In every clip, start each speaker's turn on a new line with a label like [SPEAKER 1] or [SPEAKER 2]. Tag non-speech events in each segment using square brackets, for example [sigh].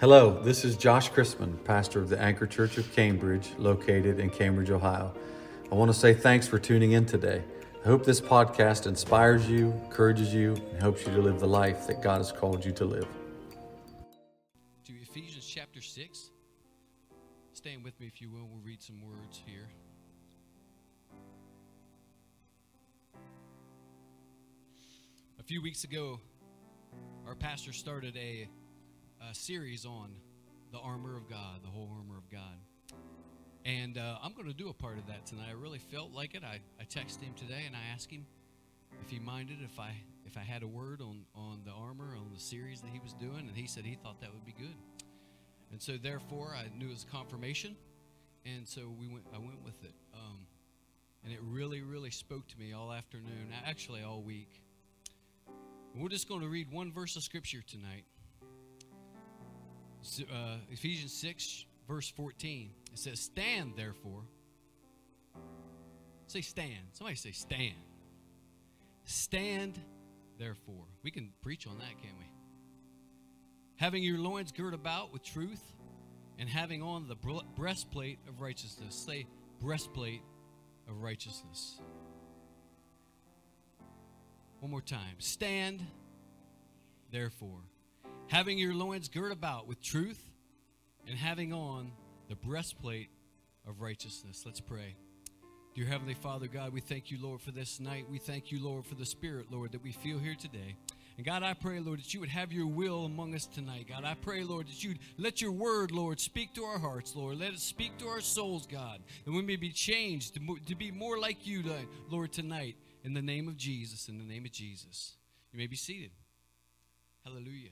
[SPEAKER 1] Hello, this is Josh Chrisman, pastor of the Anchor Church of Cambridge, located in Cambridge, Ohio. I want to say thanks for tuning in today. I hope this podcast inspires you, encourages you, and helps you to live the life that God has called you to live.
[SPEAKER 2] To Ephesians chapter 6. Stand with me if you will. We'll read some words here. A few weeks ago, our pastor started a a series on the armor of God, the whole armor of God. And uh, I'm going to do a part of that tonight. I really felt like it. I, I texted him today and I asked him if he minded if I if I had a word on on the armor on the series that he was doing, and he said he thought that would be good. And so therefore, I knew it was confirmation, and so we went. I went with it, um, and it really, really spoke to me all afternoon, actually all week. we're just going to read one verse of scripture tonight uh, Ephesians 6, verse 14. It says, Stand, therefore. Say stand. Somebody say stand. Stand, therefore. We can preach on that, can't we? Having your loins girt about with truth and having on the breastplate of righteousness. Say breastplate of righteousness. One more time. Stand, therefore having your loins girt about with truth, and having on the breastplate of righteousness. Let's pray. Dear Heavenly Father, God, we thank you, Lord, for this night. We thank you, Lord, for the Spirit, Lord, that we feel here today. And God, I pray, Lord, that you would have your will among us tonight. God, I pray, Lord, that you'd let your word, Lord, speak to our hearts, Lord. Let it speak to our souls, God. And we may be changed to, to be more like you, Lord, tonight. In the name of Jesus, in the name of Jesus. You may be seated. Hallelujah.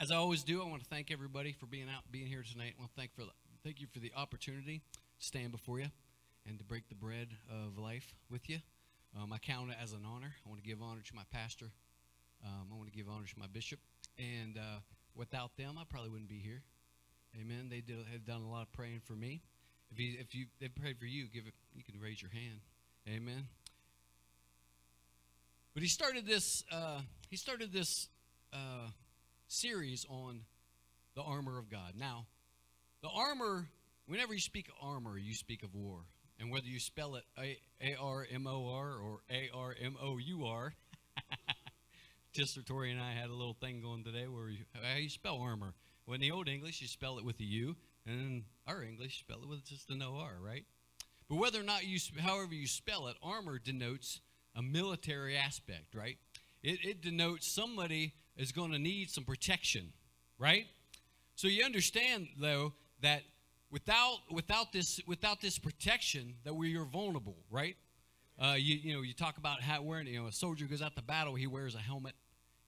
[SPEAKER 2] As I always do, I want to thank everybody for being out, being here tonight. I want to thank for thank you for the opportunity to stand before you and to break the bread of life with you. Um, I count it as an honor. I want to give honor to my pastor. Um, I want to give honor to my bishop. And uh, without them, I probably wouldn't be here. Amen. They did, have done a lot of praying for me. If you if you they prayed for you, give it. You can raise your hand. Amen. But he started this. Uh, he started this. Uh, series on the armor of God. Now, the armor, whenever you speak armor, you speak of war. And whether you spell it A R M O R or A R M O U R, [laughs] Sister Tori and I had a little thing going today where you, how you spell armor. Well, in the old English, you spell it with a U, and in our English, spell it with just an O R, right? But whether or not you, however you spell it, armor denotes a military aspect, right? It, it denotes somebody is going to need some protection, right? So you understand though that without without this without this protection that we are vulnerable, right? Uh, you you know you talk about how wearing you know a soldier goes out to battle he wears a helmet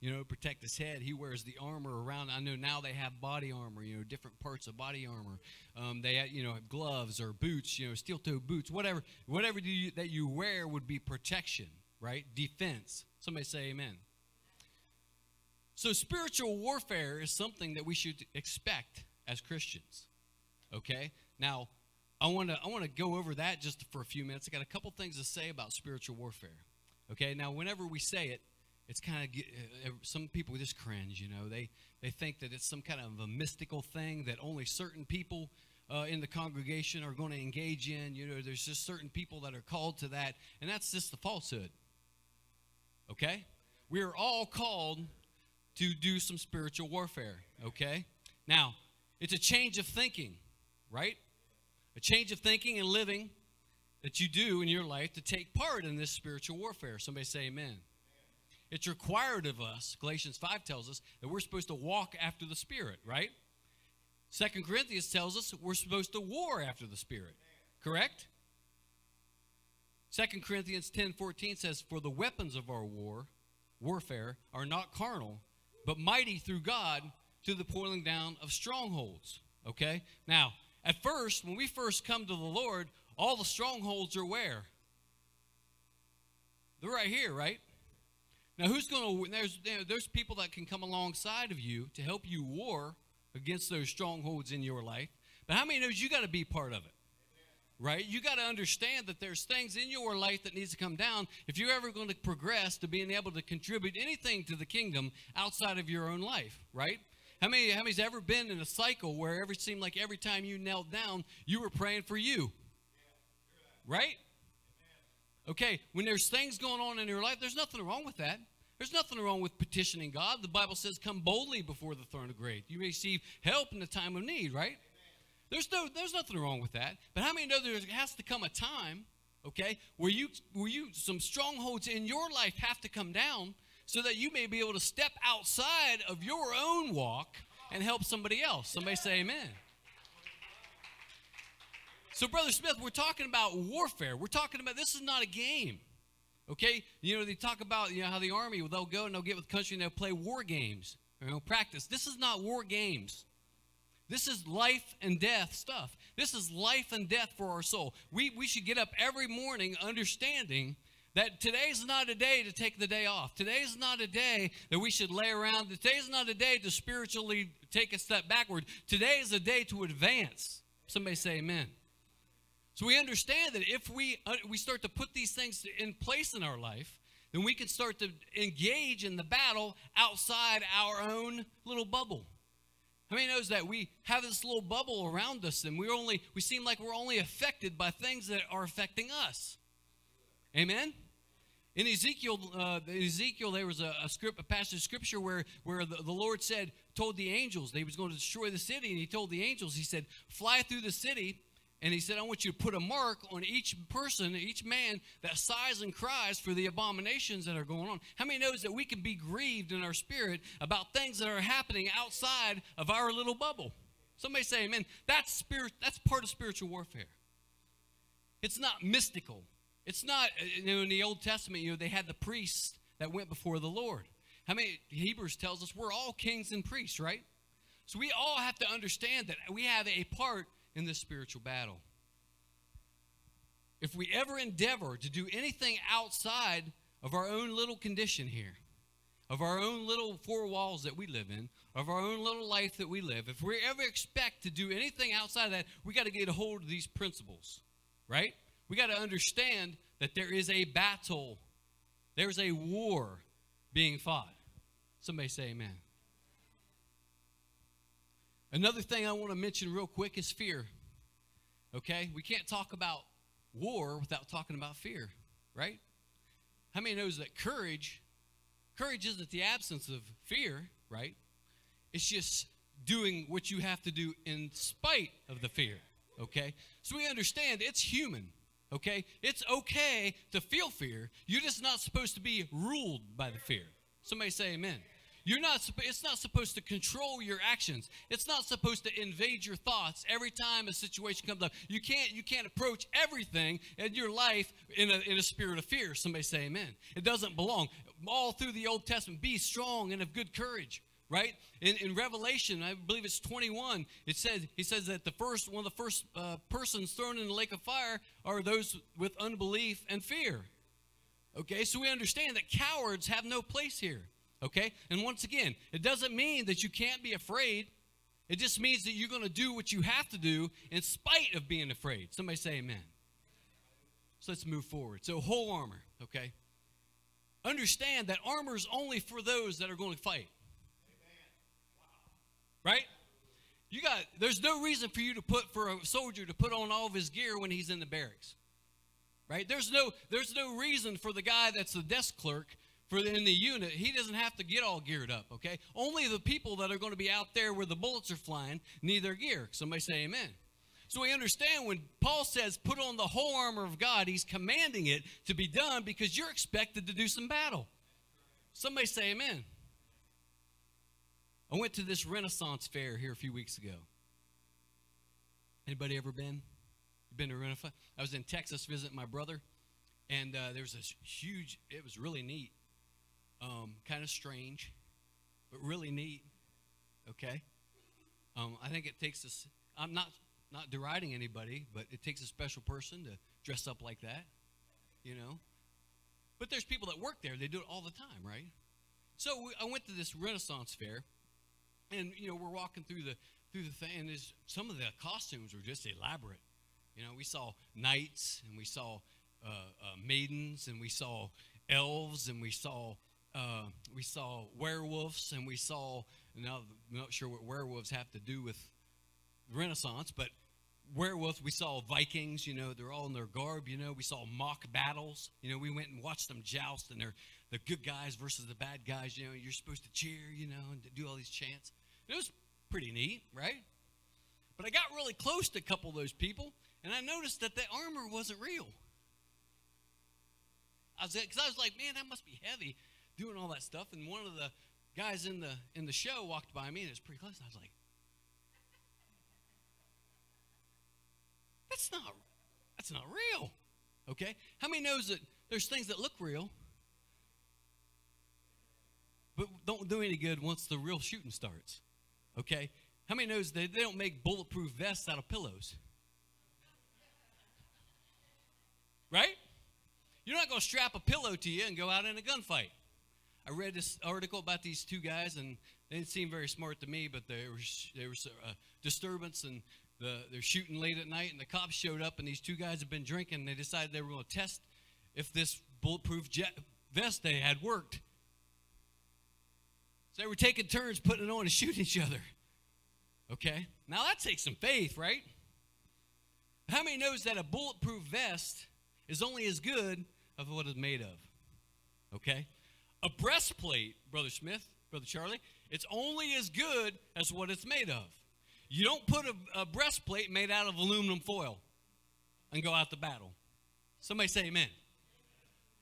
[SPEAKER 2] you know, protect his head. He wears the armor around. I know now they have body armor, you know, different parts of body armor. Um, they, you know, have gloves or boots, you know, steel toe boots, whatever, whatever you, that you wear would be protection, right? Defense. Somebody say amen. So, spiritual warfare is something that we should expect as Christians. Okay? Now, I want to I want to go over that just for a few minutes. I got a couple things to say about spiritual warfare. Okay? Now, whenever we say it, it's kind of uh, uh, some people just cringe, you know. They they think that it's some kind of a mystical thing that only certain people uh, in the congregation are going to engage in. You know, there's just certain people that are called to that, and that's just the falsehood. Okay? We are all called to do some spiritual warfare, okay? Now, it's a change of thinking, right? A change of thinking and living that you do in your life to take part in this spiritual warfare. Somebody say amen. It's required of us, Galatians 5 tells us, that we're supposed to walk after the Spirit, right? Second Corinthians tells us we're supposed to war after the Spirit, correct? Second Corinthians 10 14 says, For the weapons of our war, warfare, are not carnal, but mighty through God to the pulling down of strongholds. Okay? Now, at first, when we first come to the Lord, all the strongholds are where? They're right here, right? Now, who's going to, there's, there's people that can come alongside of you to help you war against those strongholds in your life. But how many knows you got to be part of it? Right? You got to understand that there's things in your life that needs to come down if you're ever going to progress to being able to contribute anything to the kingdom outside of your own life, right? How many how many's ever been in a cycle where every seemed like every time you knelt down, you were praying for you? Right? Okay, when there's things going on in your life, there's nothing wrong with that. There's nothing wrong with petitioning God. The Bible says, "Come boldly before the throne of grace." You may receive help in the time of need, right? There's no, there's nothing wrong with that. But how many know there has to come a time, okay, where you, where you, some strongholds in your life have to come down, so that you may be able to step outside of your own walk and help somebody else. Somebody say Amen. So, Brother Smith, we're talking about warfare. We're talking about this is not a game. Okay? You know, they talk about you know how the army they'll go and they'll get with the country and they'll play war games. You know, practice. This is not war games. This is life and death stuff. This is life and death for our soul. We, we should get up every morning understanding that today's not a day to take the day off. Today's not a day that we should lay around. Today's not a day to spiritually take a step backward. Today is a day to advance. Somebody say amen. So we understand that if we, uh, we start to put these things in place in our life, then we can start to engage in the battle outside our own little bubble. How many knows that we have this little bubble around us and we're only we seem like we're only affected by things that are affecting us. Amen. In Ezekiel, uh, Ezekiel, there was a, a, script, a passage of scripture where, where the, the Lord said, told the angels that he was going to destroy the city, and he told the angels, he said, fly through the city and he said, I want you to put a mark on each person, each man that sighs and cries for the abominations that are going on. How many knows that we can be grieved in our spirit about things that are happening outside of our little bubble? Somebody say amen. That's spirit, that's part of spiritual warfare. It's not mystical. It's not, you know, in the Old Testament, you know, they had the priests that went before the Lord. How many Hebrews tells us we're all kings and priests, right? So we all have to understand that we have a part in this spiritual battle. If we ever endeavor to do anything outside of our own little condition here, of our own little four walls that we live in, of our own little life that we live, if we ever expect to do anything outside of that, we got to get a hold of these principles, right? We got to understand that there is a battle, there's a war being fought. Somebody say amen. Another thing I want to mention real quick is fear. Okay? We can't talk about war without talking about fear, right? How many knows that courage courage isn't the absence of fear, right? It's just doing what you have to do in spite of the fear, okay? So we understand it's human, okay? It's okay to feel fear. You're just not supposed to be ruled by the fear. Somebody say amen. You're not, it's not supposed to control your actions. It's not supposed to invade your thoughts every time a situation comes up. You can't, you can't approach everything in your life in a, in a spirit of fear. Somebody say amen. It doesn't belong. All through the Old Testament, be strong and of good courage right in, in revelation i believe it's 21 it says he says that the first one of the first uh, persons thrown in the lake of fire are those with unbelief and fear okay so we understand that cowards have no place here Okay? And once again, it doesn't mean that you can't be afraid. It just means that you're going to do what you have to do in spite of being afraid. Somebody say amen. So let's move forward. So, whole armor, okay? Understand that armor is only for those that are going to fight. Right? You got there's no reason for you to put for a soldier to put on all of his gear when he's in the barracks. Right? There's no there's no reason for the guy that's the desk clerk for in the unit, he doesn't have to get all geared up, okay? Only the people that are going to be out there where the bullets are flying need their gear. Somebody say amen. So we understand when Paul says put on the whole armor of God, he's commanding it to be done because you're expected to do some battle. Somebody say amen. I went to this Renaissance fair here a few weeks ago. Anybody ever been? Been to Renaissance? I was in Texas visiting my brother, and uh, there was this huge. It was really neat um, kind of strange, but really neat. Okay? Um, I think it takes us, I'm not, not deriding anybody, but it takes a special person to dress up like that, you know? But there's people that work there, they do it all the time, right? So we, I went to this Renaissance fair, and, you know, we're walking through the, through the thing, and some of the costumes were just elaborate. You know, we saw knights and we saw uh, uh, maidens and we saw elves and we saw uh, we saw werewolves and we saw. Now, I'm not sure what werewolves have to do with Renaissance, but werewolves. We saw Vikings. You know, they're all in their garb. You know, we saw mock battles. You know, we went and watched them joust, and they're the good guys versus the bad guys. You know, you're supposed to cheer. You know, and do all these chants. It was pretty neat, right? But I got really close to a couple of those people, and I noticed that the armor wasn't real. I was because I was like, man, that must be heavy, doing all that stuff. And one of the guys in the in the show walked by me, and it was pretty close. And I was like, that's not that's not real. Okay, how many knows that there's things that look real, but don't do any good once the real shooting starts? Okay, how many knows that they don't make bulletproof vests out of pillows? Right? You're not going to strap a pillow to you and go out in a gunfight. I read this article about these two guys, and they didn't seem very smart to me, but there was, there was a disturbance, and the, they're shooting late at night, and the cops showed up, and these two guys had been drinking. And they decided they were going to test if this bulletproof jet, vest they had worked. So they were taking turns putting it on and shooting each other. Okay? Now that takes some faith, right? How many knows that a bulletproof vest is only as good of what it's made of? Okay? A breastplate, Brother Smith, Brother Charlie, it's only as good as what it's made of. You don't put a, a breastplate made out of aluminum foil and go out to battle. Somebody say amen.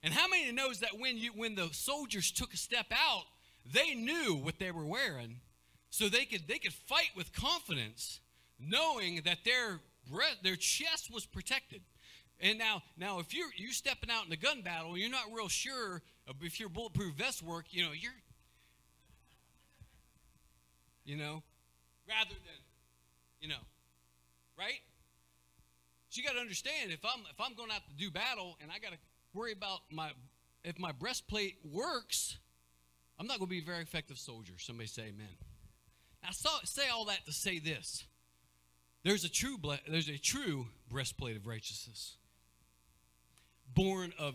[SPEAKER 2] And how many knows that when you when the soldiers took a step out, they knew what they were wearing so they could they could fight with confidence knowing that their breath, their chest was protected and now now if you're you stepping out in the gun battle you're not real sure if your bulletproof vest work you know you're you know rather than you know right so you got to understand if i'm if i'm going out to do battle and i got to worry about my if my breastplate works i'm not going to be a very effective soldier somebody say amen I saw, say all that to say this. There's a true there's a true breastplate of righteousness. Born of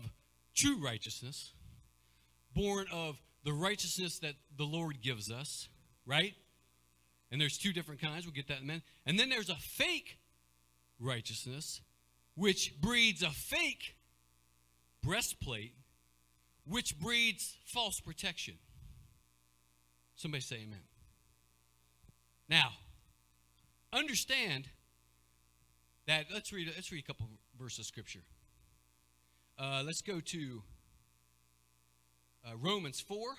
[SPEAKER 2] true righteousness, born of the righteousness that the Lord gives us, right? And there's two different kinds. We'll get that in a minute. And then there's a fake righteousness, which breeds a fake breastplate, which breeds false protection. Somebody say amen. Now, understand that let's read let's read a couple verses of scripture. Uh, let's go to uh, Romans four.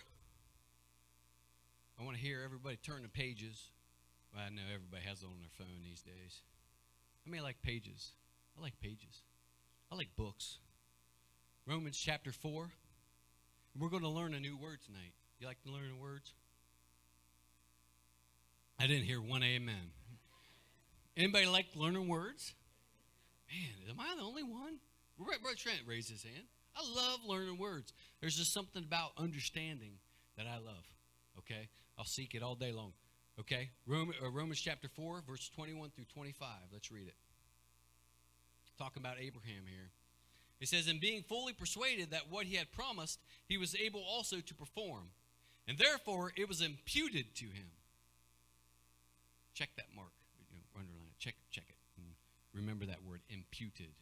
[SPEAKER 2] I want to hear everybody turn the pages. Well, I know everybody has it on their phone these days. I mean, I like pages. I like pages. I like books. Romans chapter 4. We're going to learn a new word tonight. You like to learn words? I didn't hear one amen. Anybody like learning words? Man, am I the only one? Brother Trent raised his hand. I love learning words. There's just something about understanding that I love. Okay? I'll seek it all day long. Okay? Uh, Romans chapter 4, verse 21 through 25. Let's read it. Talking about Abraham here. It says, And being fully persuaded that what he had promised, he was able also to perform. And therefore it was imputed to him. Check that mark. You know, underline it. Check, check it. And remember that word, imputed.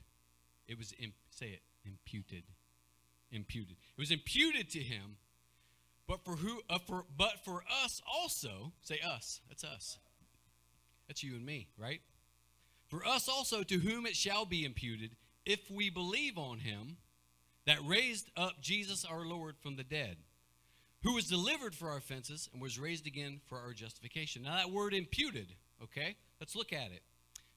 [SPEAKER 2] It was, imp, say it, imputed. Imputed. It was imputed to him, but for who? Uh, for but for us also. Say us. That's us. That's you and me, right? For us also, to whom it shall be imputed, if we believe on him that raised up Jesus our Lord from the dead who was delivered for our offenses and was raised again for our justification. Now, that word imputed, okay? Let's look at it.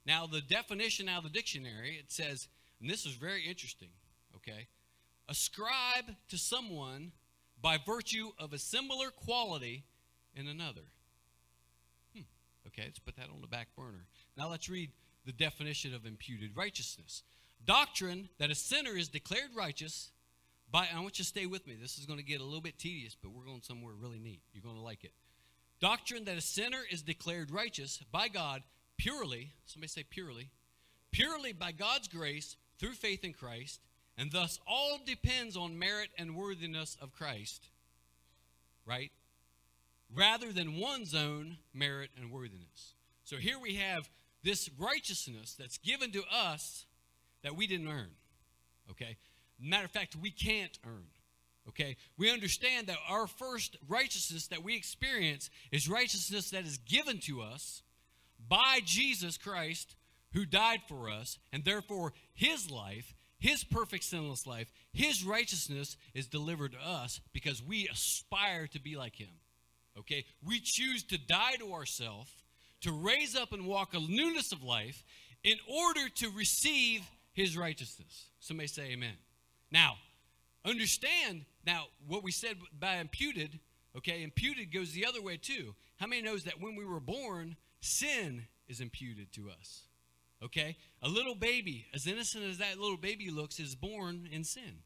[SPEAKER 2] Now, the definition out of the dictionary, it says, and this is very interesting, okay? Ascribe to someone by virtue of a similar quality in another. Hmm. Okay, let's put that on the back burner. Now, let's read the definition of imputed righteousness. Doctrine that a sinner is declared righteous by, I want you to stay with me. This is going to get a little bit tedious, but we're going somewhere really neat. You're going to like it. Doctrine that a sinner is declared righteous by God purely, somebody say purely, purely by God's grace through faith in Christ, and thus all depends on merit and worthiness of Christ, right? Rather than one's own merit and worthiness. So here we have this righteousness that's given to us that we didn't earn. Okay? Matter of fact, we can't earn. Okay? We understand that our first righteousness that we experience is righteousness that is given to us by Jesus Christ who died for us, and therefore his life, his perfect sinless life, his righteousness is delivered to us because we aspire to be like him. Okay? We choose to die to ourselves, to raise up and walk a newness of life in order to receive his righteousness. Somebody say amen. Now, understand now what we said by imputed, okay? Imputed goes the other way too. How many knows that when we were born, sin is imputed to us? Okay? A little baby, as innocent as that little baby looks, is born in sin.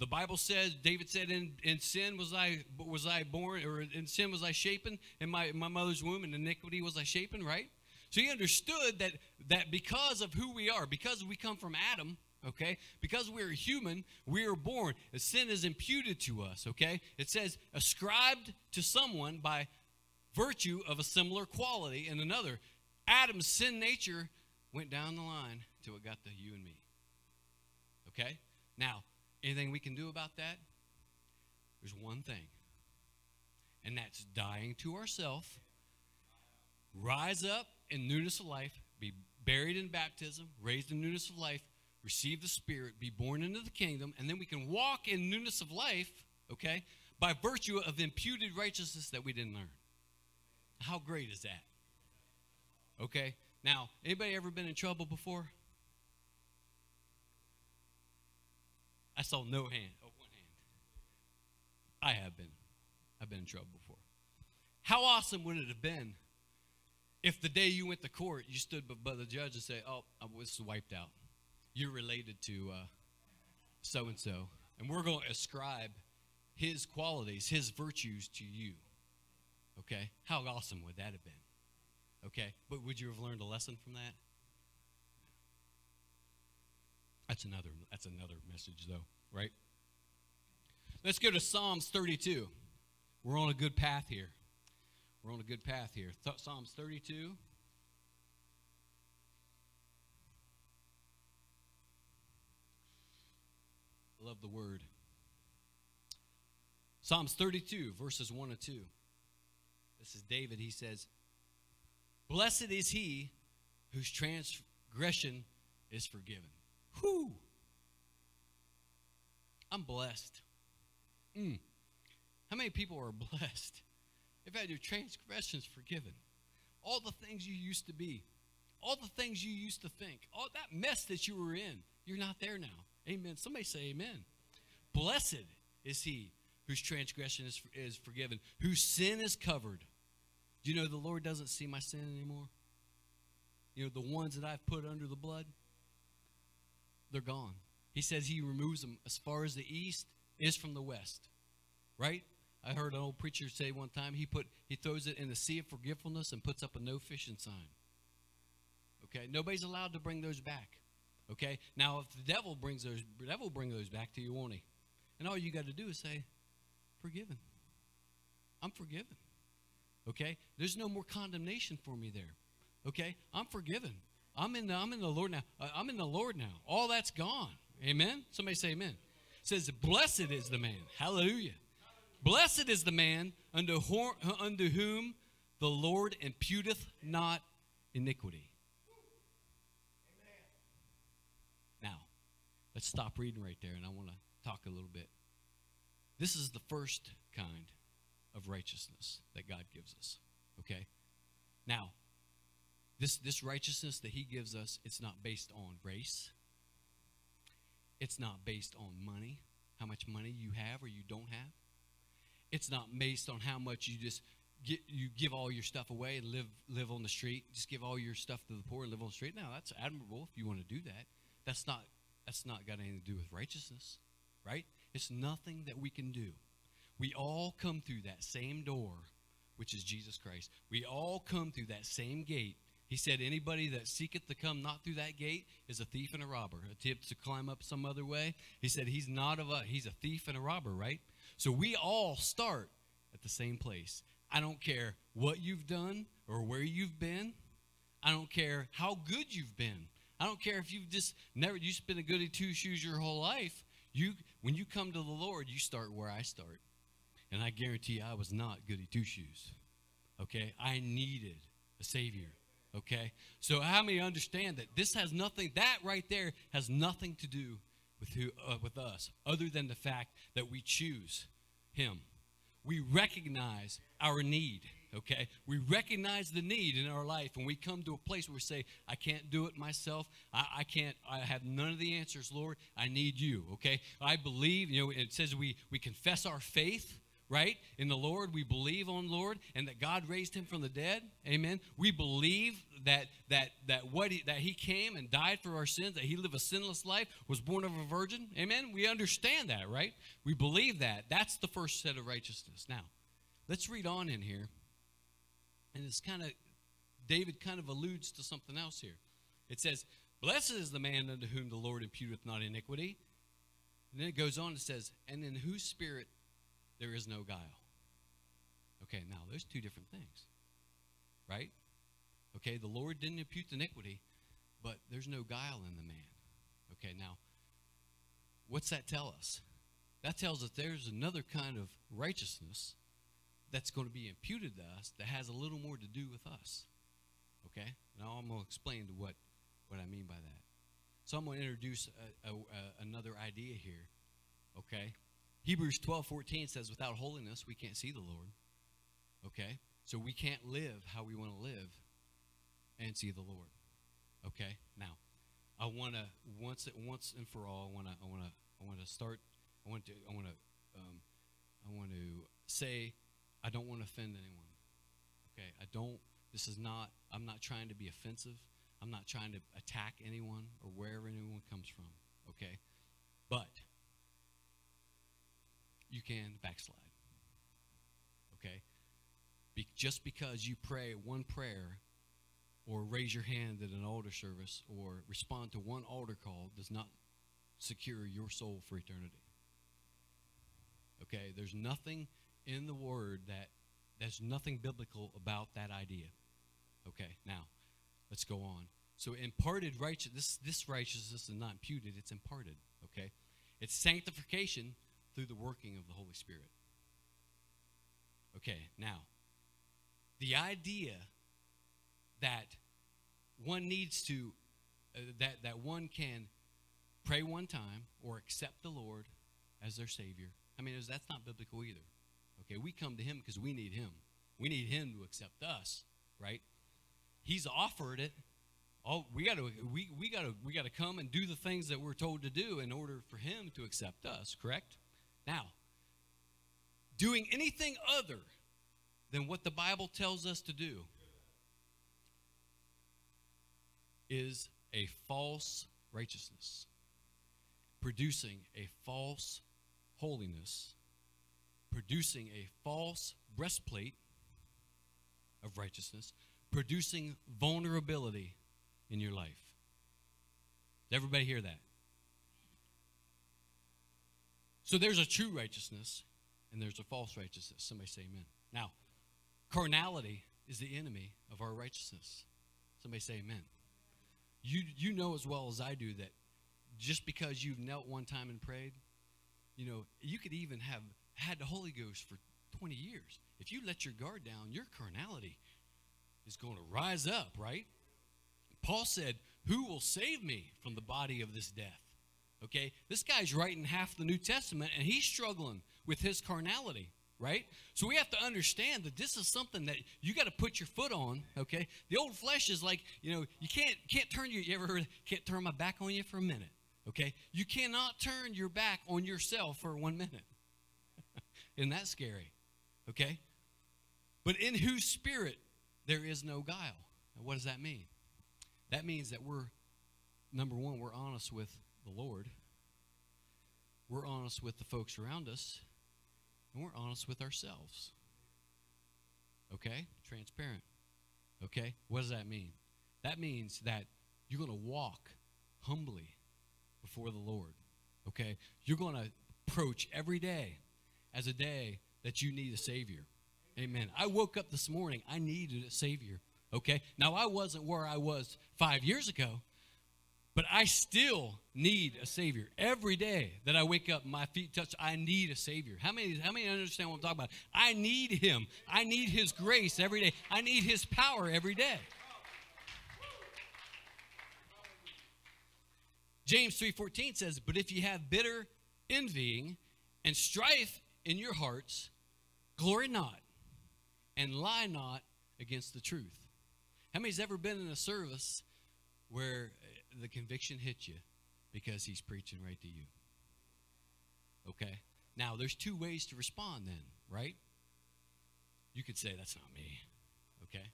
[SPEAKER 2] The Bible says, David said, in, in sin was I was I born, or in sin was I shapen, in my, my mother's womb, in iniquity was I shapen, right? So he understood that that because of who we are, because we come from Adam, okay, because we're human, we are born. sin is imputed to us, okay? It says ascribed to someone by virtue of a similar quality in another. Adam's sin nature went down the line till it got to you and me. Okay? Now, anything we can do about that? There's one thing, and that's dying to ourself, rise up in newness of life, be buried in baptism, raised in newness of life, receive the Spirit, be born into the kingdom, and then we can walk in newness of life, okay, by virtue of imputed righteousness that we didn't earn. How great is that? Okay? Now, anybody ever been in trouble before? I saw no hand. Oh, one hand. I have been. I've been in trouble before. How awesome would it have been if the day you went to court, you stood by the judge and say, "Oh, this is wiped out. You're related to so and so, and we're going to ascribe his qualities, his virtues to you." Okay, how awesome would that have been? Okay? But would you have learned a lesson from that? That's another that's another message though, right? Let's go to Psalms 32. We're on a good path here. We're on a good path here. Th- Psalms 32. I love the word. Psalms 32, verses 1 and 2. This is David. He says, Blessed is he whose transgression is forgiven. Whew. I'm blessed. Mm. How many people are [laughs] blessed? They've had your transgressions forgiven. All the things you used to be, all the things you used to think, all that mess that you were in, you're not there now. Amen. Somebody say amen. Blessed is he whose transgression is, is forgiven, whose sin is covered. You know the Lord doesn't see my sin anymore? You know, the ones that I've put under the blood, they're gone. He says he removes them as far as the east is from the west. Right? I heard an old preacher say one time he put he throws it in the sea of forgetfulness and puts up a no fishing sign. Okay? Nobody's allowed to bring those back. Okay? Now if the devil brings those the devil bring those back to you, won't he? And all you got to do is say, Forgiven. I'm forgiven. Okay? There's no more condemnation for me there. Okay? I'm forgiven. I'm in the, I'm in the Lord now. Uh, I'm in the Lord now. All that's gone. Amen? Somebody say amen. It says, Blessed is the man. Hallelujah. Blessed is the man whom, unto whom the Lord imputeth not iniquity. Now, let's stop reading right there, and I want to talk a little bit. This is the first kind of righteousness that God gives us. Okay? Now, this, this righteousness that He gives us, it's not based on race. It's not based on money, how much money you have or you don't have. It's not based on how much you just get, you give all your stuff away and live live on the street. Just give all your stuff to the poor and live on the street. Now that's admirable if you want to do that. That's not that's not got anything to do with righteousness, right? It's nothing that we can do. We all come through that same door, which is Jesus Christ. We all come through that same gate. He said, Anybody that seeketh to come not through that gate is a thief and a robber. Attempts to climb up some other way. He said, He's not of a he's a thief and a robber, right? So we all start at the same place. I don't care what you've done or where you've been. I don't care how good you've been. I don't care if you've just never you spent a goody two shoes your whole life. You when you come to the Lord, you start where I start. And I guarantee you I was not goody two shoes. Okay? I needed a savior. Okay? So how many understand that this has nothing that right there has nothing to do with who uh, with us other than the fact that we choose him. We recognize our need okay? We recognize the need in our life, and we come to a place where we say, I can't do it myself. I, I can't, I have none of the answers, Lord. I need you, okay? I believe, you know, it says we, we confess our faith right? In the lord we believe on lord and that god raised him from the dead. Amen. We believe that that that what he, that he came and died for our sins that he lived a sinless life was born of a virgin. Amen. We understand that right? We believe that. That's the first set of righteousness. Now let's read on in here. And it's kind of, David kind of alludes to something else here. It says, Blessed is the man unto whom the Lord imputeth not iniquity. And then it goes on and says, And in whose spirit there is no guile. Okay, now there's two different things, right? Okay, the Lord didn't impute the iniquity, but there's no guile in the man. Okay, now, what's that tell us? That tells us there's another kind of righteousness that's going to be imputed to us that has a little more to do with us. Okay? Now I'm going to explain to what, what I mean by that. So I'm going to introduce a, a, a, another idea here. Okay? Hebrews 12 14 says, without holiness, we can't see the Lord. Okay? So we can't live how we want to live and see the Lord. Okay? Now, I want to once once and for all. I want to I want to I want to start. I want to I want to um, I want to say I don't want to offend anyone. Okay, I don't, this is not, I'm not trying to be offensive. I'm not trying to attack anyone or wherever anyone comes from. Okay? But you can backslide. Okay? Be, just because you pray one prayer or raise your hand at an altar service or respond to one altar call does not secure your soul for eternity. Okay? There's nothing in the Word that there's nothing biblical about that idea. Okay, now let's go on. So imparted righteousness, this, this righteousness is not imputed, it's imparted. Okay? It's sanctification through the working of the Holy Spirit. Okay, now, the idea that one needs to, uh, that, that one can pray one time or accept the Lord as their Savior. I mean, that's not biblical either. Okay, we come to him because we need him. We need him to accept us, right? He's offered it. Oh, we got to we, we got to we got to come and do the things that we're told to do in order for him to accept us, correct? Now, doing anything other than what the Bible tells us to do is a false righteousness, producing a false holiness producing a false breastplate of righteousness, producing vulnerability in your life. Did everybody hear that? So there's a true righteousness and there's a false righteousness. Somebody say amen. Now, carnality is the enemy of our righteousness. Somebody say amen. You, you know as well as I do that just because you've knelt one time and prayed, you know, you could even have had the Holy Ghost for 20 years. If you let your guard down, your carnality is going to rise up, right? Paul said, Who will save me from the body of this death? Okay? This guy's writing half the New Testament and he's struggling with his carnality, right? So we have to understand that this is something that you got to put your foot on, okay? The old flesh is like, you know, you can't can't turn your you ever heard can't turn my back on you for a minute. Okay? You cannot turn your back on yourself for one minute. [laughs] Isn't that scary? Okay? But in whose spirit there is no guile. What does that mean? That means that we're, number one, we're honest with the Lord, we're honest with the folks around us, and we're honest with ourselves. Okay? Transparent. Okay? What does that mean? That means that you're going to walk humbly before the Lord. Okay? You're going to approach every day as a day that you need a Savior. Amen. I woke up this morning, I needed a Savior. Okay? Now, I wasn't where I was five years ago, but I still need a Savior. Every day that I wake up, my feet touch, I need a Savior. How many, how many understand what I'm talking about? I need Him. I need His grace every day. I need His power every day. James 3:14 says, "But if you have bitter envying and strife in your hearts, glory not and lie not against the truth." How many's ever been in a service where the conviction hit you because he's preaching right to you? Okay? Now, there's two ways to respond then, right? You could say, That's not me. Okay?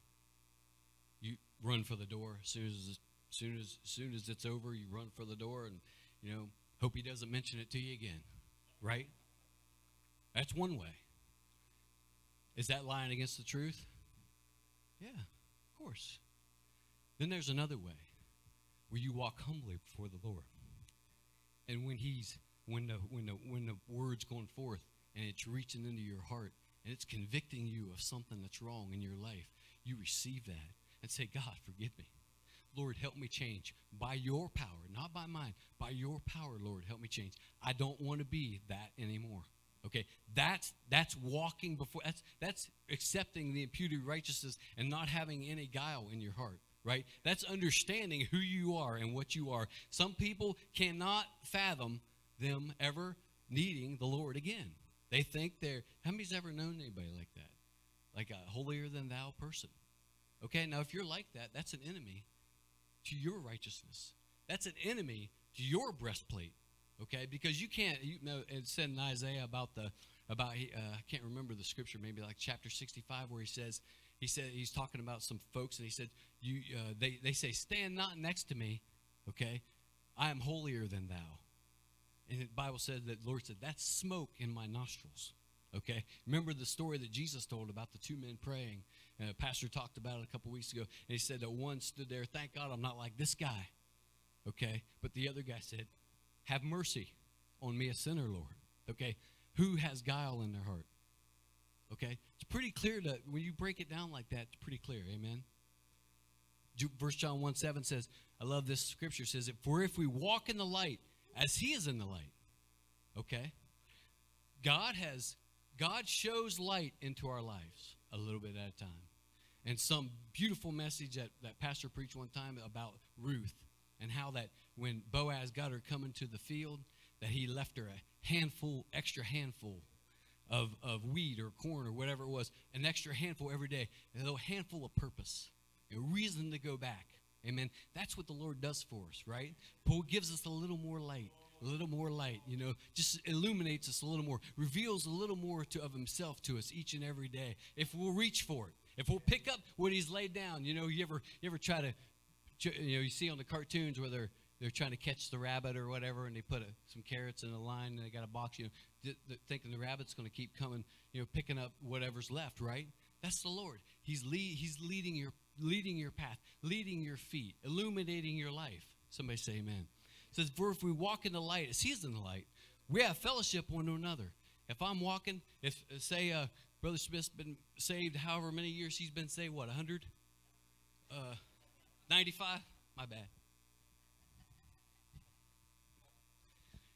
[SPEAKER 2] You run for the door as soon as soon as soon as it's over, you run for the door and you know hope he doesn't mention it to you again, right? That's one way. Is that lying against the truth? Yeah, of course. Then there's another way where you walk humbly before the Lord. And when he's when the when the when the word's going forth and it's reaching into your heart and it's convicting you of something that's wrong in your life, you receive that and say, God, forgive me. Lord, help me change by your power, not by mine. By your power, Lord, help me change. I don't want to be that anymore. Okay, that's that's walking before that's that's accepting the imputed righteousness and not having any guile in your heart, right? That's understanding who you are and what you are. Some people cannot fathom them ever needing the Lord again. They think they're how many's ever known anybody like that? Like a holier than thou person. Okay, now if you're like that, that's an enemy to your righteousness. That's an enemy to your breastplate. Okay, because you can't. You know, it said in Isaiah about the about uh, I can't remember the scripture. Maybe like chapter sixty-five, where he says he said he's talking about some folks, and he said you uh, they they say stand not next to me. Okay, I am holier than thou. And the Bible said that Lord said that's smoke in my nostrils. Okay, remember the story that Jesus told about the two men praying uh, Pastor talked about it a couple weeks ago, and he said that one stood there, thank God I'm not like this guy. Okay? But the other guy said, Have mercy on me, a sinner, Lord. Okay? Who has guile in their heart? Okay? It's pretty clear that when you break it down like that, it's pretty clear. Amen? Verse John 1 7 says, I love this scripture says, For if we walk in the light as he is in the light, okay? God has, God shows light into our lives a little bit at a time and some beautiful message that, that pastor preached one time about ruth and how that when boaz got her coming to the field that he left her a handful extra handful of, of wheat or corn or whatever it was an extra handful every day a little handful of purpose a reason to go back. Amen. That's what the lord does for us right? Paul gives us a little more light a little more light, you know, just illuminates us a little more, reveals a little more to, of himself to us each and every day. If we'll reach for it, if we'll pick up what he's laid down, you know, you ever you ever try to, you know, you see on the cartoons where they're they're trying to catch the rabbit or whatever, and they put a, some carrots in a line, and they got a box, you know, th- th- thinking the rabbit's going to keep coming, you know, picking up whatever's left, right? That's the Lord. He's He's leading your leading your path, leading your feet, illuminating your life. Somebody say Amen. It says, For if we walk in the light as He's in the light, we have fellowship one to another. If I'm walking, if say uh, Brother Smith's been saved however many years he's been saved, what, 100? Uh, 95? My bad.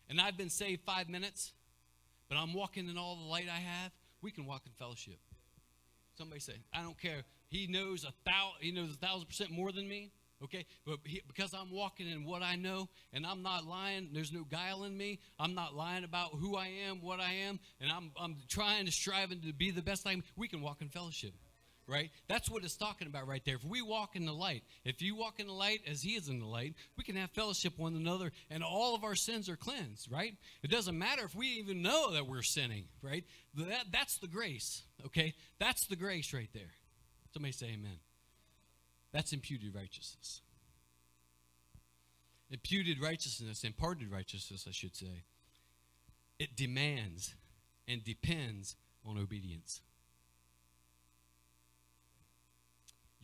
[SPEAKER 2] And I've been saved five minutes, but I'm walking in all the light I have, we can walk in fellowship. Somebody say, I don't care. He knows a thousand, he knows a thousand percent more than me. Okay, but he, because I'm walking in what I know and I'm not lying, there's no guile in me. I'm not lying about who I am, what I am, and I'm, I'm trying to striving to be the best I am. We can walk in fellowship, right? That's what it's talking about right there. If we walk in the light, if you walk in the light as He is in the light, we can have fellowship one another, and all of our sins are cleansed, right? It doesn't matter if we even know that we're sinning, right? That, that's the grace, okay? That's the grace right there. Somebody say Amen. That's imputed righteousness. Imputed righteousness, imparted righteousness, I should say, it demands and depends on obedience.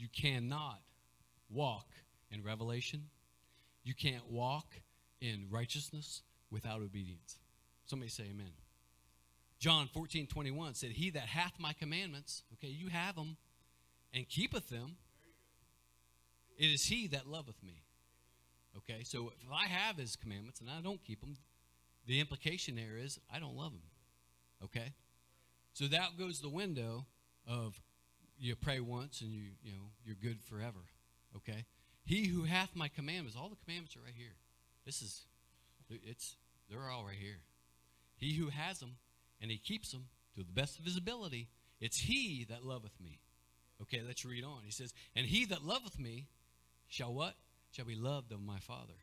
[SPEAKER 2] You cannot walk in revelation. You can't walk in righteousness without obedience. Somebody say amen. John 14, 21 said, He that hath my commandments, okay, you have them, and keepeth them, it is he that loveth me. Okay, so if I have his commandments and I don't keep them, the implication there is I don't love him. Okay? So that goes the window of you pray once and you you know you're good forever. Okay? He who hath my commandments, all the commandments are right here. This is it's they're all right here. He who has them and he keeps them to the best of his ability, it's he that loveth me. Okay, let's read on. He says, And he that loveth me shall what? Shall be loved of my Father.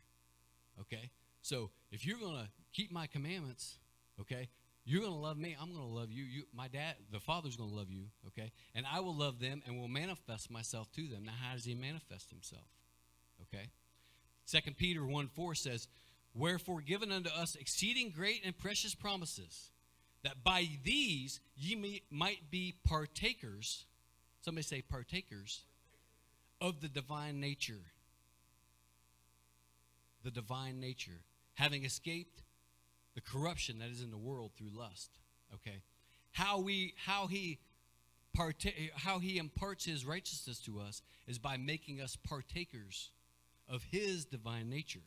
[SPEAKER 2] Okay? So if you're to keep my commandments, okay, you're going to love me. I'm going to love you. you. My dad, the Father's going to love you, okay? And I will love them and will manifest myself to them. Now, how does he manifest himself? Okay? Second Peter 1 4 says, Wherefore given unto us exceeding great and precious promises, that by these ye may, might be partakers. Somebody say partakers of the divine nature. The divine nature. Having escaped the corruption that is in the world through lust. Okay? How we how he parta- how he imparts his righteousness to us is by making us partakers of his divine nature.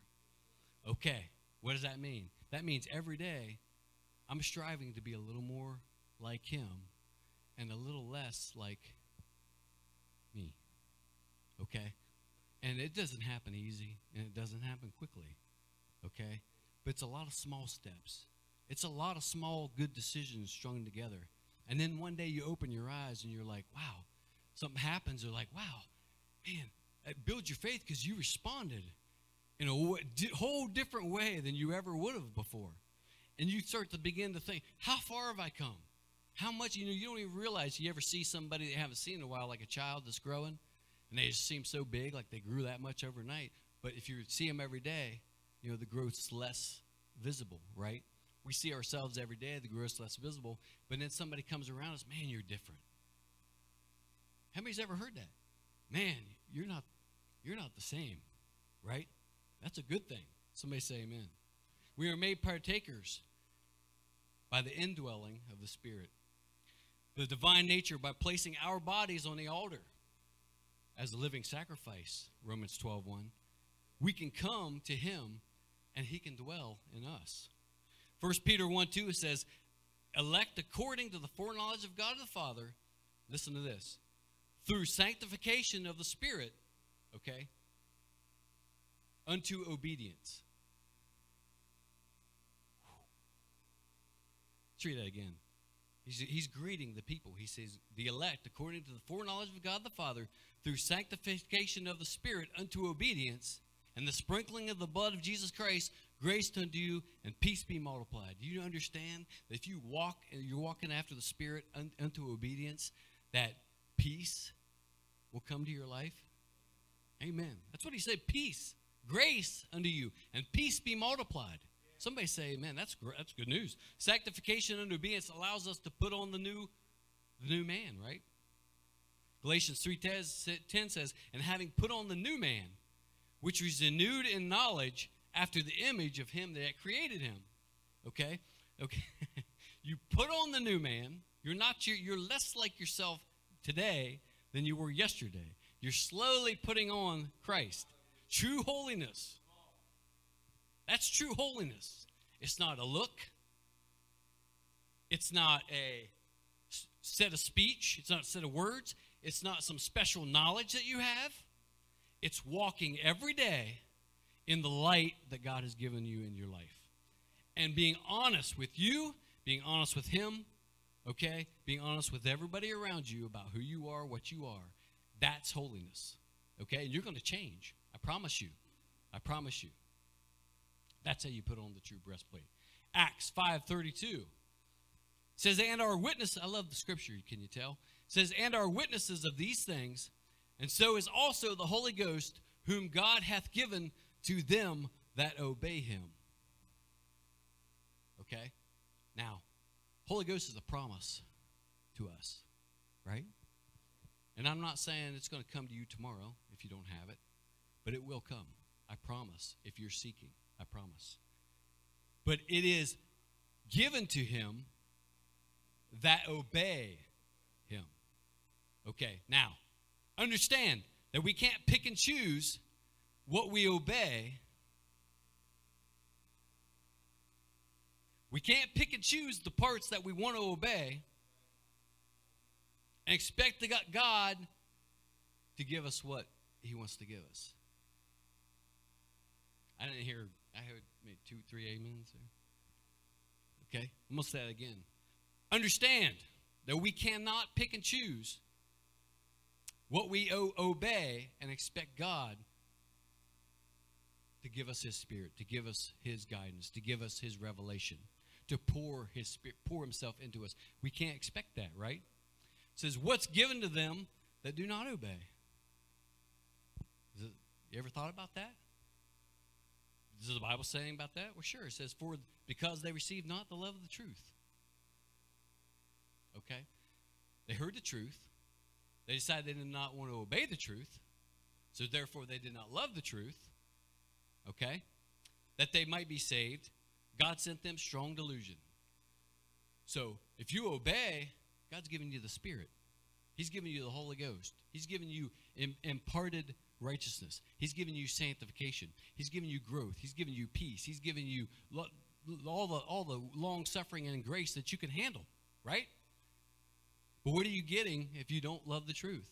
[SPEAKER 2] Okay, what does that mean? That means every day I'm striving to be a little more like him and a little less like me. Okay? And it doesn't happen easy and it doesn't happen quickly. Okay? But it's a lot of small steps. It's a lot of small good decisions strung together. And then one day you open your eyes and you're like, wow, something happens. You're like, wow, man, uh, it builds your faith because you responded in a whole different way than you ever would have before. And you start to begin to think, how far have I come? How much, you know, you don't even realize you ever see somebody that you haven't seen in a while, like a child that's growing, and they just seem so big, like they grew that much overnight. But if you see them every day, you know, the growth's less visible, right? We see ourselves every day, the growth's less visible, but then somebody comes around us, man, you're different. How many's ever heard that? Man, you're not you're not the same, right? That's a good thing. Somebody say amen. We are made partakers by the indwelling of the Spirit. The divine nature by placing our bodies on the altar as a living sacrifice, Romans 12 1. We can come to him and he can dwell in us. 1 Peter 1 2 says, elect according to the foreknowledge of God the Father, listen to this, through sanctification of the Spirit, okay, unto obedience. Let's read that again. He's, he's greeting the people. He says, The elect, according to the foreknowledge of God the Father, through sanctification of the Spirit unto obedience, and the sprinkling of the blood of Jesus Christ, grace unto you and peace be multiplied. Do you understand that if you walk and you're walking after the Spirit unto obedience, that peace will come to your life? Amen. That's what he said peace, grace unto you, and peace be multiplied. Somebody say, "Amen." That's that's good news. Sanctification unto obedience allows us to put on the new, the new man, right? Galatians three ten says, "And having put on the new man, which was renewed in knowledge after the image of him that created him. Okay? Okay. [laughs] you put on the new man. You're not your, you're less like yourself today than you were yesterday. You're slowly putting on Christ. True holiness. That's true holiness. It's not a look. It's not a set of speech. It's not a set of words. It's not some special knowledge that you have. It's walking every day in the light that God has given you in your life. And being honest with you, being honest with Him, okay? Being honest with everybody around you about who you are, what you are. That's holiness, okay? And you're going to change. I promise you. I promise you. That's how you put on the true breastplate. Acts 5:32 says, "And our witness, I love the scripture, can you tell? Says, "And our witnesses of these things, and so is also the Holy Ghost, whom God hath given to them that obey him. Okay? Now, Holy Ghost is a promise to us, right? And I'm not saying it's going to come to you tomorrow if you don't have it. but it will come. I promise. If you're seeking, I promise. But it is given to him that obey him. Okay, now, understand that we can't pick and choose what we obey. We can't pick and choose the parts that we want to obey and expect God to give us what He wants to give us. I didn't hear, I heard maybe two, three amens. Okay, I'm going to say that again. Understand that we cannot pick and choose what we obey and expect God to give us His Spirit, to give us His guidance, to give us His revelation, to pour His Spirit, pour Himself into us. We can't expect that, right? It says, "What's given to them that do not obey." It, you ever thought about that? Does the Bible say anything about that? Well, sure. It says, "For because they received not the love of the truth." Okay, they heard the truth. They decided they did not want to obey the truth, so therefore they did not love the truth. Okay, that they might be saved. God sent them strong delusion. So if you obey, God's giving you the Spirit. He's giving you the Holy Ghost. He's giving you imparted righteousness. He's giving you sanctification. He's giving you growth. He's giving you peace. He's giving you all the all the long suffering and grace that you can handle, right? But what are you getting if you don't love the truth?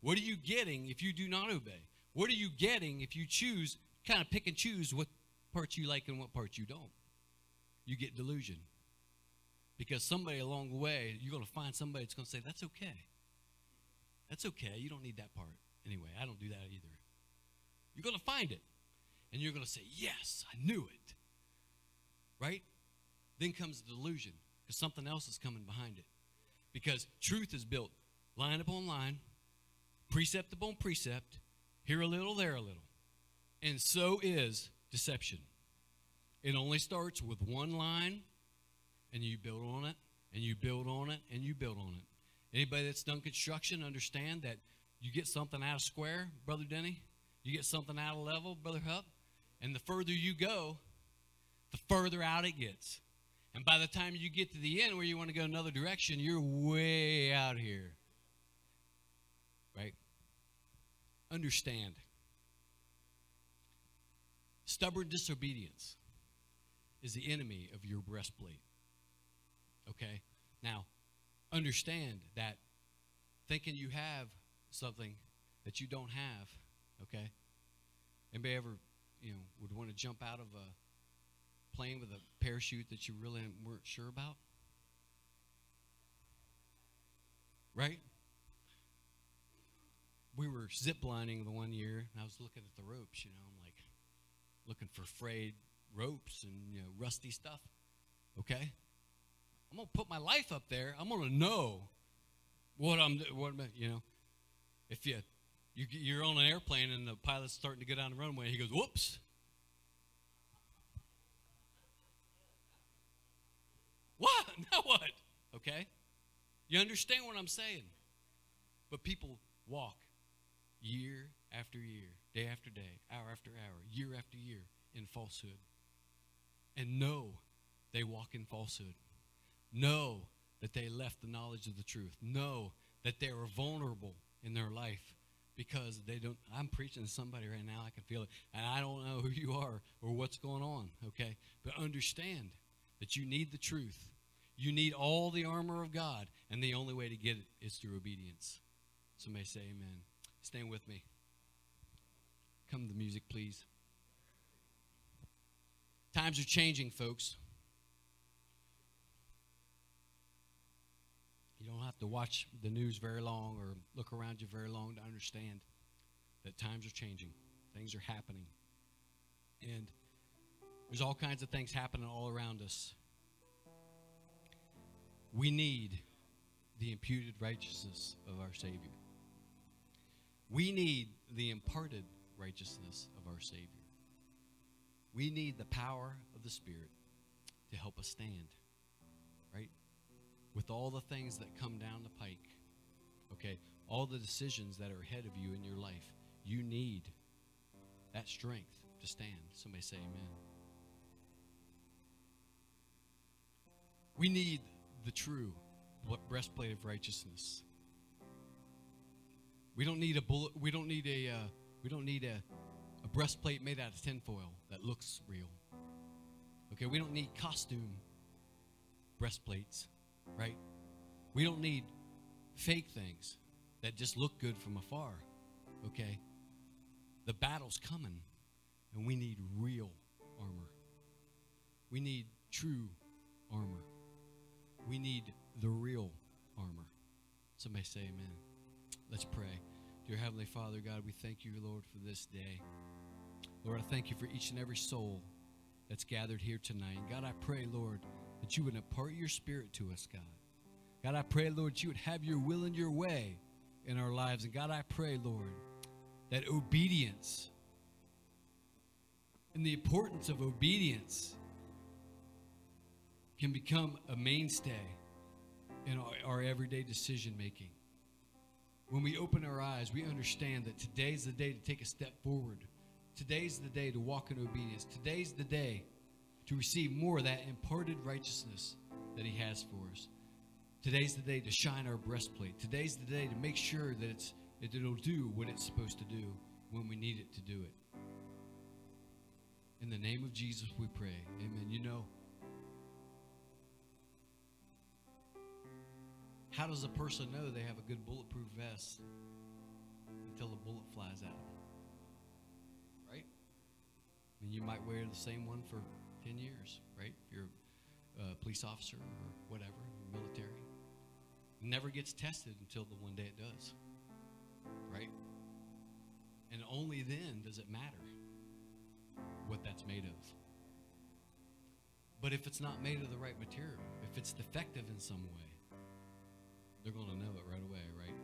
[SPEAKER 2] What are you getting if you do not obey? What are you getting if you choose kind of pick and choose what parts you like and what parts you don't? You get delusion. Because somebody along the way, you're going to find somebody that's going to say, That's okay. That's okay. You don't need that part. Anyway, I don't do that either. You're going to find it. And you're going to say, Yes, I knew it. Right? Then comes the delusion because something else is coming behind it. Because truth is built line upon line, precept upon precept, here a little, there a little. And so is deception. It only starts with one line, and you build on it, and you build on it, and you build on it. Anybody that's done construction understand that you get something out of square, Brother Denny? You get something out of level, Brother Hupp? And the further you go, the further out it gets. And by the time you get to the end where you want to go another direction, you're way out here. Right? Understand. Stubborn disobedience is the enemy of your breastplate. Okay? Now, understand that thinking you have something that you don't have, okay? Anybody ever, you know, would want to jump out of a plane with a parachute that you really weren't sure about? Right? We were zip lining the one year, and I was looking at the ropes, you know, I'm like looking for frayed ropes and, you know, rusty stuff. Okay? I'm gonna put my life up there. I'm gonna know what I'm. What you know, if you, you you're on an airplane and the pilot's starting to go down the runway, he goes, "Whoops." What? [laughs] Now what? Okay? You understand what I'm saying? But people walk year after year, day after day, hour after hour, year after year in falsehood. And know they walk in falsehood know that they left the knowledge of the truth. Know that they are vulnerable in their life because they don't. I'm preaching to somebody right now. I can feel it. And I don't know who you are or what's going on, okay? But understand that you need the truth. You need all the armor of God. And the only way to get it is through obedience. Somebody say amen. Stand with me. Come to the music, please. Times are changing, folks. You don't have to watch the news very long or look around you very long to understand that times are changing, things are happening. And there's all kinds of things happening all around us. We need the imputed righteousness of our Savior. We need the imparted righteousness of our Savior. We need the power of the Spirit to help us stand, right? with all the things that come down the pike, okay, all the decisions that are ahead of you in your life, you need that strength to stand. Somebody say amen. We need the true breastplate of righteousness. We don't need a bullet. We don't need a. Uh, we don't need a, a breastplate made out of tinfoil that looks real. Okay, we don't need costume breastplates, right? We don't need fake things that just look good from afar. Okay? The battle's coming, and we need real armor. We need true armor. We need the real armor. Somebody say amen. Let's pray. Dear Heavenly Father, God, we thank you, Lord, for this day. Lord, I thank you for each and every soul that's gathered here tonight. And God, I pray, Lord, that you would impart your spirit to us, God. God, I pray, Lord, you would have your will and your way in our lives. And God, I pray, Lord, that obedience and the importance of obedience can become a mainstay in our, our everyday decision making. When we open our eyes, we understand that today's the day to take a step forward. Today's the day to walk in obedience. Today's the day to receive more of that imparted righteousness that He has for us. Today's the day to shine our breastplate. Today's the day to make sure that it's that it'll do what it's supposed to do when we need it to do it. In the name of Jesus, we pray. Amen. You know, how does a person know they have a good bulletproof vest until a bullet flies out? Right? I mean, you might wear the same one for 10 years, right? If you're a police officer or whatever, military. It never gets tested until the one day it does, right? And only then does it matter what that's made of. But if it's not made of the right material, if it's defective in some way, they're going to know it right away, right?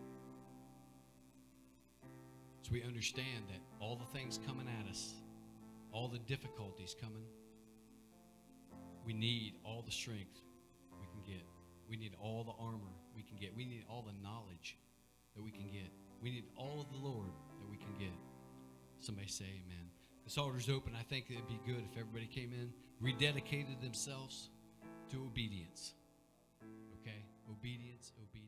[SPEAKER 2] So we understand that all the things coming at us, all the difficulties coming, we need all the strength we can get. We need all the armor we can get. We need all the knowledge that we can get. We need all of the Lord that we can get. Somebody say amen. This altar's open. I think it'd be good if everybody came in, rededicated themselves to obedience. Okay? Obedience,
[SPEAKER 3] obedience.